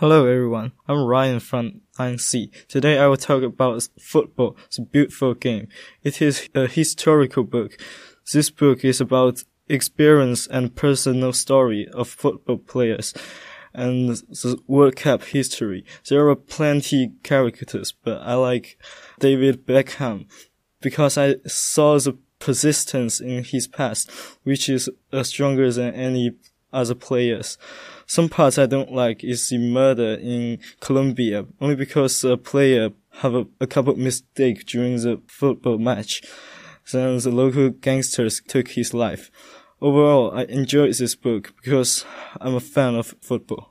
Hello everyone, I'm Ryan from 9C. Today I will talk about football. It's a beautiful game. It is a historical book. This book is about experience and personal story of football players and the World Cup history. There are plenty characters, but I like David Beckham because I saw the persistence in his past, which is uh, stronger than any other players. Some parts I don't like is the murder in Colombia, only because a player have a, a couple mistake during the football match. Then the local gangsters took his life. Overall, I enjoyed this book because I'm a fan of football.